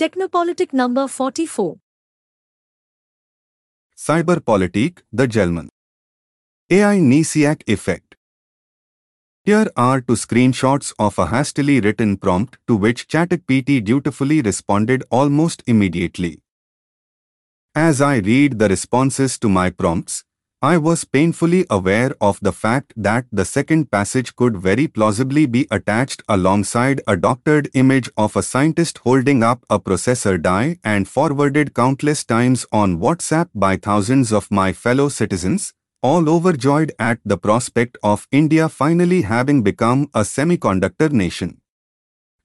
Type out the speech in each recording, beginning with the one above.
Technopolitik number 44. Cyberpolitik, the Gell-Mann. AI Nisiak effect. Here are two screenshots of a hastily written prompt to which ChatGPT dutifully responded almost immediately. As I read the responses to my prompts, I was painfully aware of the fact that the second passage could very plausibly be attached alongside a doctored image of a scientist holding up a processor die and forwarded countless times on WhatsApp by thousands of my fellow citizens, all overjoyed at the prospect of India finally having become a semiconductor nation.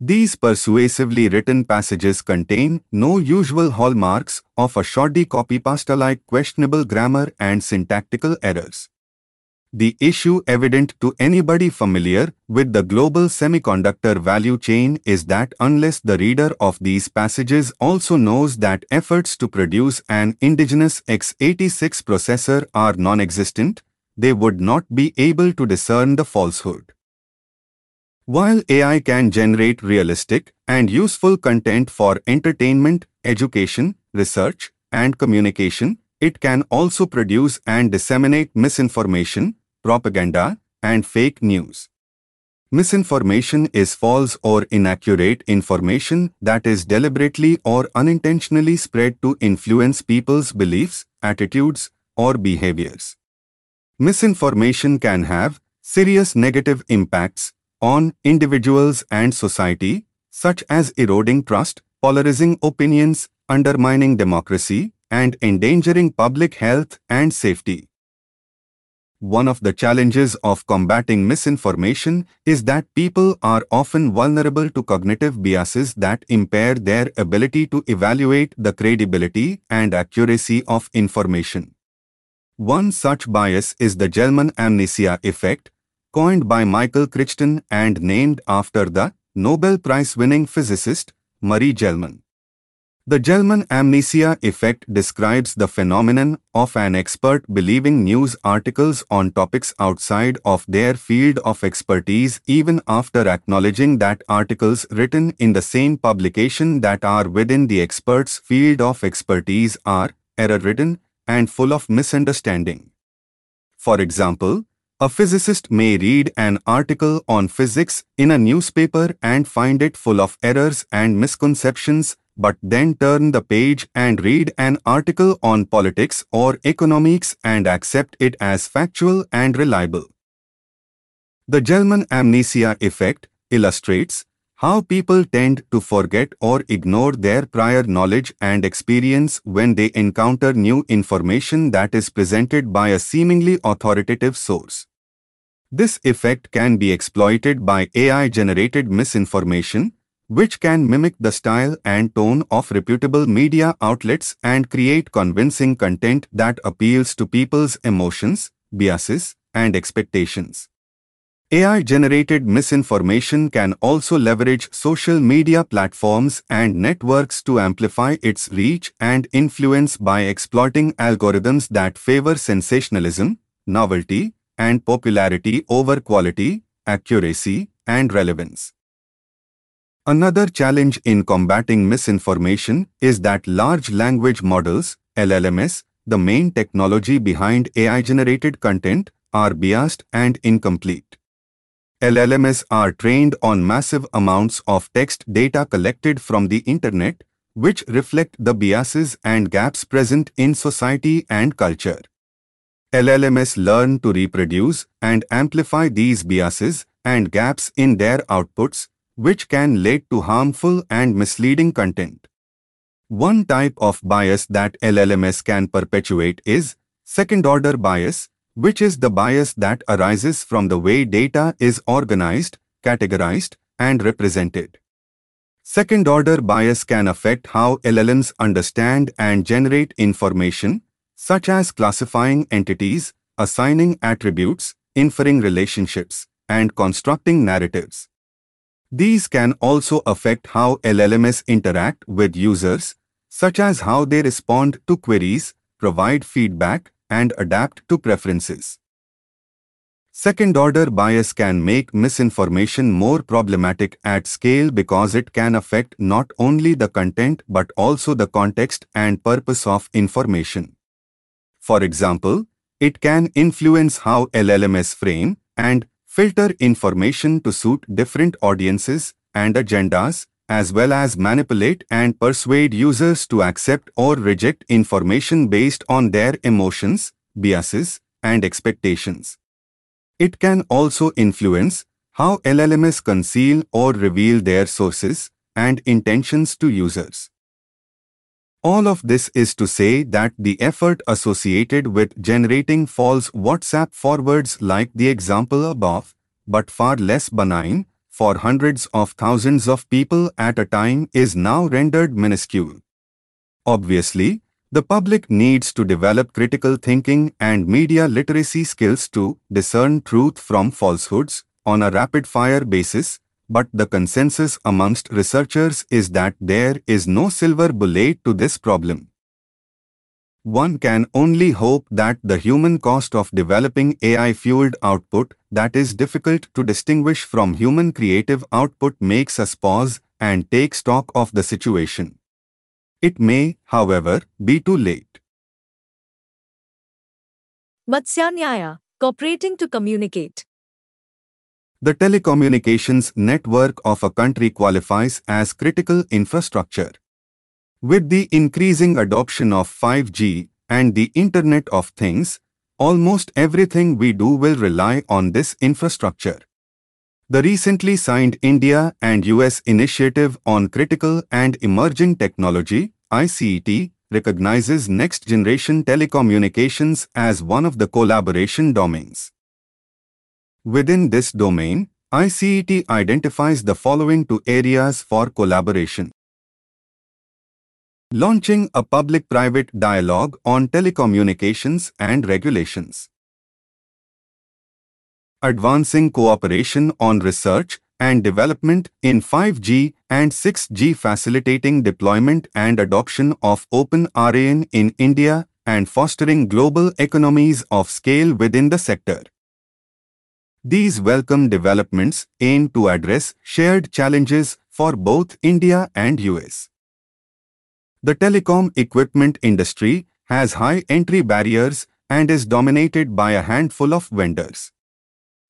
These persuasively written passages contain no usual hallmarks of a shoddy copypasta-like questionable grammar and syntactical errors. The issue evident to anybody familiar with the global semiconductor value chain is that unless the reader of these passages also knows that efforts to produce an indigenous x86 processor are non-existent, they would not be able to discern the falsehood. While AI can generate realistic and useful content for entertainment, education, research, and communication, it can also produce and disseminate misinformation, propaganda, and fake news. Misinformation is false or inaccurate information that is deliberately or unintentionally spread to influence people's beliefs, attitudes, or behaviors. Misinformation can have serious negative impacts on individuals and society, such as eroding trust, polarizing opinions, undermining democracy, and endangering public health and safety. One of the challenges of combating misinformation is that people are often vulnerable to cognitive biases that impair their ability to evaluate the credibility and accuracy of information. One such bias is the Gell-Mann amnesia effect, coined by Michael Crichton and named after the Nobel Prize-winning physicist Murray Gell-Mann. The Gell-Mann amnesia effect describes the phenomenon of an expert believing news articles on topics outside of their field of expertise even after acknowledging that articles written in the same publication that are within the expert's field of expertise are error-ridden and full of misunderstanding. For example, a physicist may read an article on physics in a newspaper and find it full of errors and misconceptions, but then turn the page and read an article on politics or economics and accept it as factual and reliable. The Gell-Mann amnesia effect illustrates how people tend to forget or ignore their prior knowledge and experience when they encounter new information that is presented by a seemingly authoritative source. This effect can be exploited by AI-generated misinformation, which can mimic the style and tone of reputable media outlets and create convincing content that appeals to people's emotions, biases, and expectations. AI-generated misinformation can also leverage social media platforms and networks to amplify its reach and influence by exploiting algorithms that favor sensationalism, novelty, and popularity over quality, accuracy, and relevance. Another challenge in combating misinformation is that large language models, LLMs, the main technology behind AI-generated content, are biased and incomplete. LLMs are trained on massive amounts of text data collected from the internet, which reflect the biases and gaps present in society and culture. LLMs learn to reproduce and amplify these biases and gaps in their outputs, which can lead to harmful and misleading content. One type of bias that LLMs can perpetuate is second-order bias, which is the bias that arises from the way data is organized, categorized, and represented. Second-order bias can affect how LLMs understand and generate information, such as classifying entities, assigning attributes, inferring relationships, and constructing narratives. These can also affect how LLMs interact with users, such as how they respond to queries, provide feedback, and adapt to preferences. Second order bias can make misinformation more problematic at scale because it can affect not only the content but also the context and purpose of information. For example, it can influence how LLMs frame and filter information to suit different audiences and agendas, as well as manipulate and persuade users to accept or reject information based on their emotions, biases, and expectations. It can also influence how LLMs conceal or reveal their sources and intentions to users. All of this is to say that the effort associated with generating false WhatsApp forwards like the example above, but far less benign, for hundreds of thousands of people at a time is now rendered minuscule. Obviously, the public needs to develop critical thinking and media literacy skills to discern truth from falsehoods on a rapid-fire basis, but the consensus amongst researchers is that there is no silver bullet to this problem. One can only hope that the human cost of developing AI-fueled output that is difficult to distinguish from human creative output makes us pause and take stock of the situation. It may, however, be too late. Matsyanyaya, cooperating to communicate. The telecommunications network of a country qualifies as critical infrastructure. With the increasing adoption of 5G and the Internet of Things, almost everything we do will rely on this infrastructure. The recently signed India and US Initiative on Critical and Emerging Technology, ICET, recognizes next-generation telecommunications as one of the collaboration domains. Within this domain, ICET identifies the following two areas for collaboration. Launching a public-private dialogue on telecommunications and regulations. Advancing cooperation on research and development in 5G and 6G facilitating deployment and adoption of Open RAN in India and fostering global economies of scale within the sector. These welcome developments aim to address shared challenges for both India and US. The telecom equipment industry has high entry barriers and is dominated by a handful of vendors.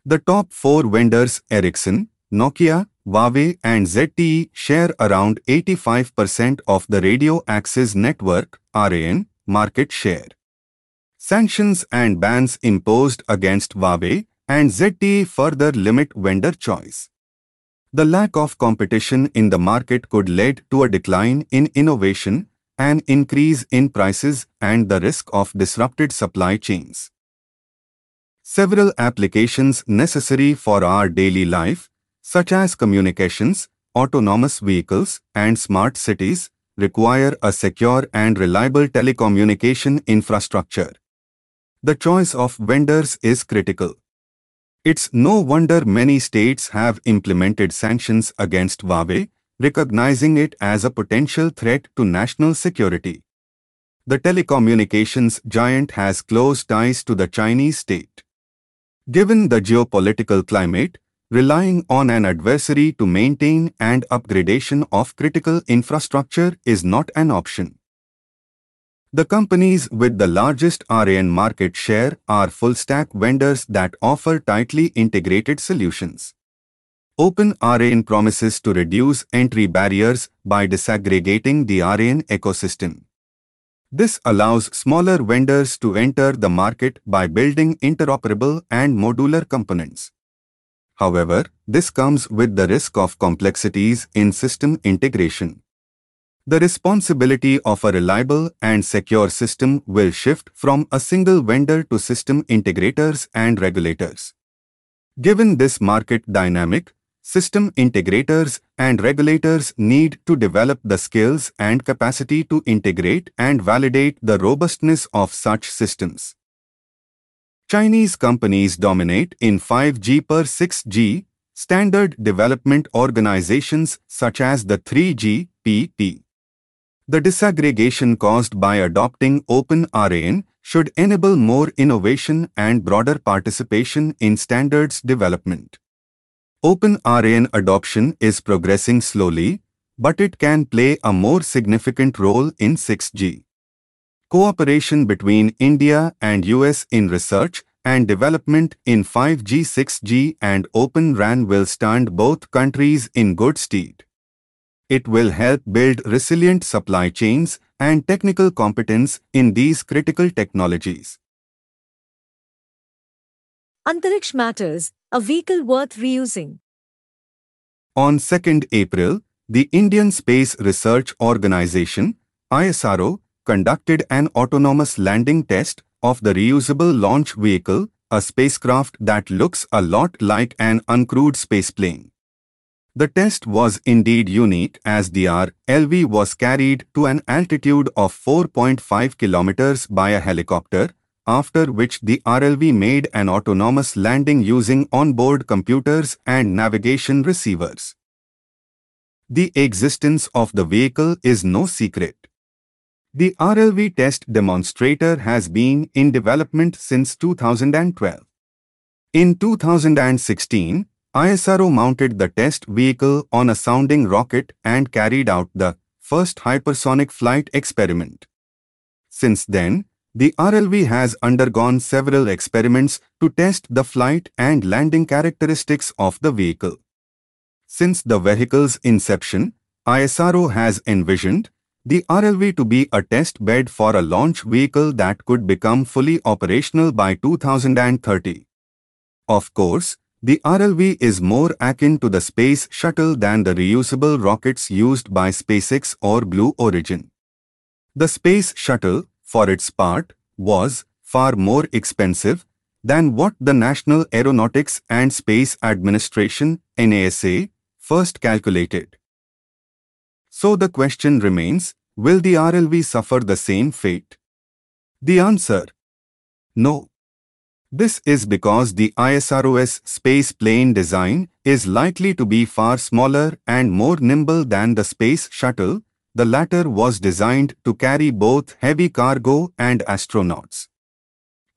The top four vendors Ericsson, Nokia, Huawei and ZTE share around 85% of the radio access network RAN market share. Sanctions and bans imposed against Huawei and ZTE further limit vendor choice. The lack of competition in the market could lead to a decline in innovation, an increase in prices and the risk of disrupted supply chains. Several applications necessary for our daily life, such as communications, autonomous vehicles, and smart cities, require a secure and reliable telecommunication infrastructure. The choice of vendors is critical. It's no wonder many states have implemented sanctions against Huawei, recognizing it as a potential threat to national security. The telecommunications giant has close ties to the Chinese state. Given the geopolitical climate, relying on an adversary to maintain and upgradation of critical infrastructure is not an option. The companies with the largest RAN market share are full-stack vendors that offer tightly integrated solutions. Open RAN promises to reduce entry barriers by disaggregating the RAN ecosystem. This allows smaller vendors to enter the market by building interoperable and modular components. However, this comes with the risk of complexities in system integration. The responsibility of a reliable and secure system will shift from a single vendor to system integrators and regulators. Given this market dynamic, system integrators and regulators need to develop the skills and capacity to integrate and validate the robustness of such systems. Chinese companies dominate in 5G per 6G standard development organizations such as the 3GPP. The disaggregation caused by adopting OpenRAN should enable more innovation and broader participation in standards development. OpenRAN adoption is progressing slowly, but it can play a more significant role in 6G. Cooperation between India and US in research and development in 5G, 6G and Open RAN will stand both countries in good stead. It will help build resilient supply chains and technical competence in these critical technologies. Antariksh Matters, a vehicle worth reusing. On 2nd April, the Indian Space Research Organization, ISRO, conducted an autonomous landing test of the reusable launch vehicle, a spacecraft that looks a lot like an uncrewed spaceplane. The test was indeed unique as the RLV was carried to an altitude of 4.5 kilometers by a helicopter, after which the RLV made an autonomous landing using onboard computers and navigation receivers. The existence of the vehicle is no secret. The RLV test demonstrator has been in development since 2012. In 2016, ISRO mounted the test vehicle on a sounding rocket and carried out the first hypersonic flight experiment. Since then, the RLV has undergone several experiments to test the flight and landing characteristics of the vehicle. Since the vehicle's inception, ISRO has envisioned the RLV to be a test bed for a launch vehicle that could become fully operational by 2030. Of course, the RLV is more akin to the space shuttle than the reusable rockets used by SpaceX or Blue Origin. The space shuttle, for its part, was far more expensive than what the National Aeronautics and Space Administration NASA first calculated. So the question remains, will the RLV suffer the same fate? The answer, no. This is because the ISRO's space plane design is likely to be far smaller and more nimble than the space shuttle, the latter was designed to carry both heavy cargo and astronauts.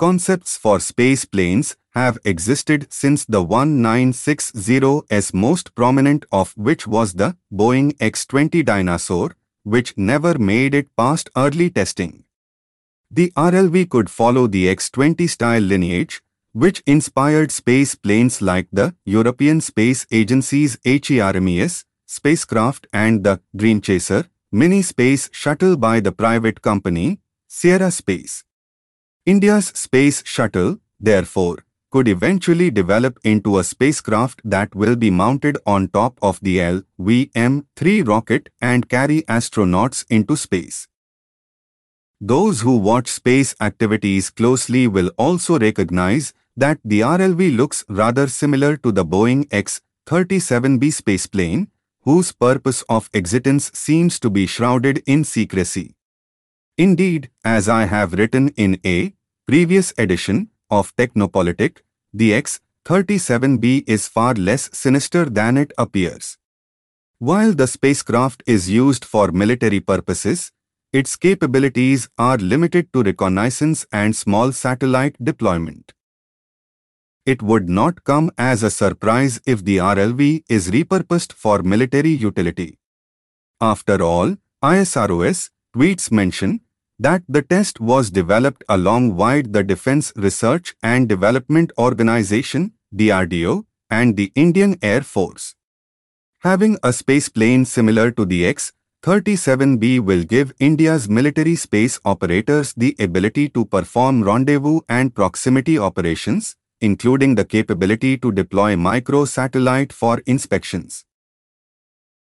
Concepts for space planes have existed since the 1960s most prominent of which was the Boeing X-20 Dyna-Soar, which never made it past early testing. The RLV could follow the X-20 style lineage, which inspired space planes like the European Space Agency's HERMES spacecraft and the Dream Chaser mini space shuttle by the private company Sierra Space. India's space shuttle, therefore, could eventually develop into a spacecraft that will be mounted on top of the LVM-3 rocket and carry astronauts into space. Those who watch space activities closely will also recognize that the RLV looks rather similar to the Boeing X-37B spaceplane, whose purpose of existence seems to be shrouded in secrecy. Indeed, as I have written in a previous edition of Technopolitik, the X-37B is far less sinister than it appears. While the spacecraft is used for military purposes, its capabilities are limited to reconnaissance and small satellite deployment. It would not come as a surprise if the RLV is repurposed for military utility. After all, ISRO's tweets mention that the test was developed alongside the Defense Research and Development Organization DRDO and the Indian Air Force. Having a space plane similar to the X 37B will give India's military space operators the ability to perform rendezvous and proximity operations, including the capability to deploy micro-satellite for inspections.